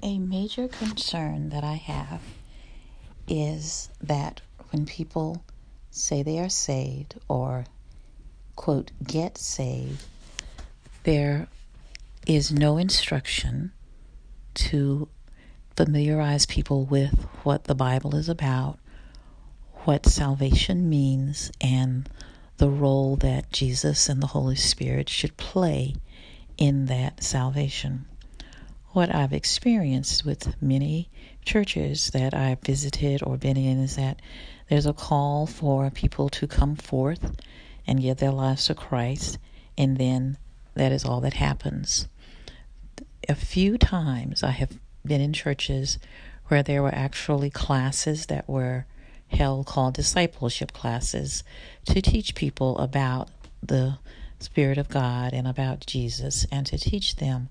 A major concern that I have is that when people say they are saved or, quote, get saved, there is no instruction to familiarize people with what the Bible is about, what salvation means, and the role that Jesus and the Holy Spirit should play in that salvation what I've experienced with many churches that I've visited or been in is that there's a call for people to come forth and give their lives to Christ, and then that is all that happens. A few times I have been in churches where there were actually classes that were held called discipleship classes to teach people about the Spirit of God and about Jesus and to teach them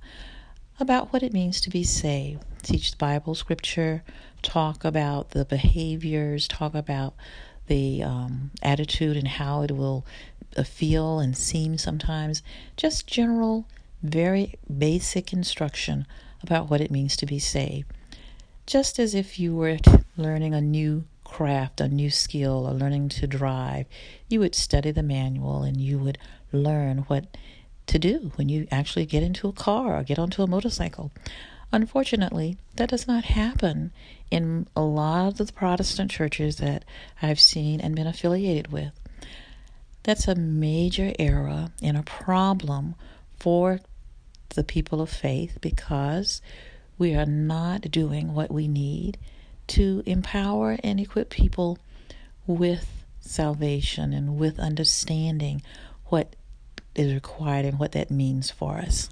about what it means to be saved. Teach the Bible scripture, talk about the behaviors, talk about the um, attitude and how it will uh, feel and seem sometimes. Just general, very basic instruction about what it means to be saved. Just as if you were learning a new craft, a new skill, or learning to drive, you would study the manual and you would learn what to do when you actually get into a car or get onto a motorcycle. Unfortunately, that does not happen in a lot of the Protestant churches that I've seen and been affiliated with. That's a major error and a problem for the people of faith because we are not doing what we need to empower and equip people with salvation and with understanding what is required and what that means for us.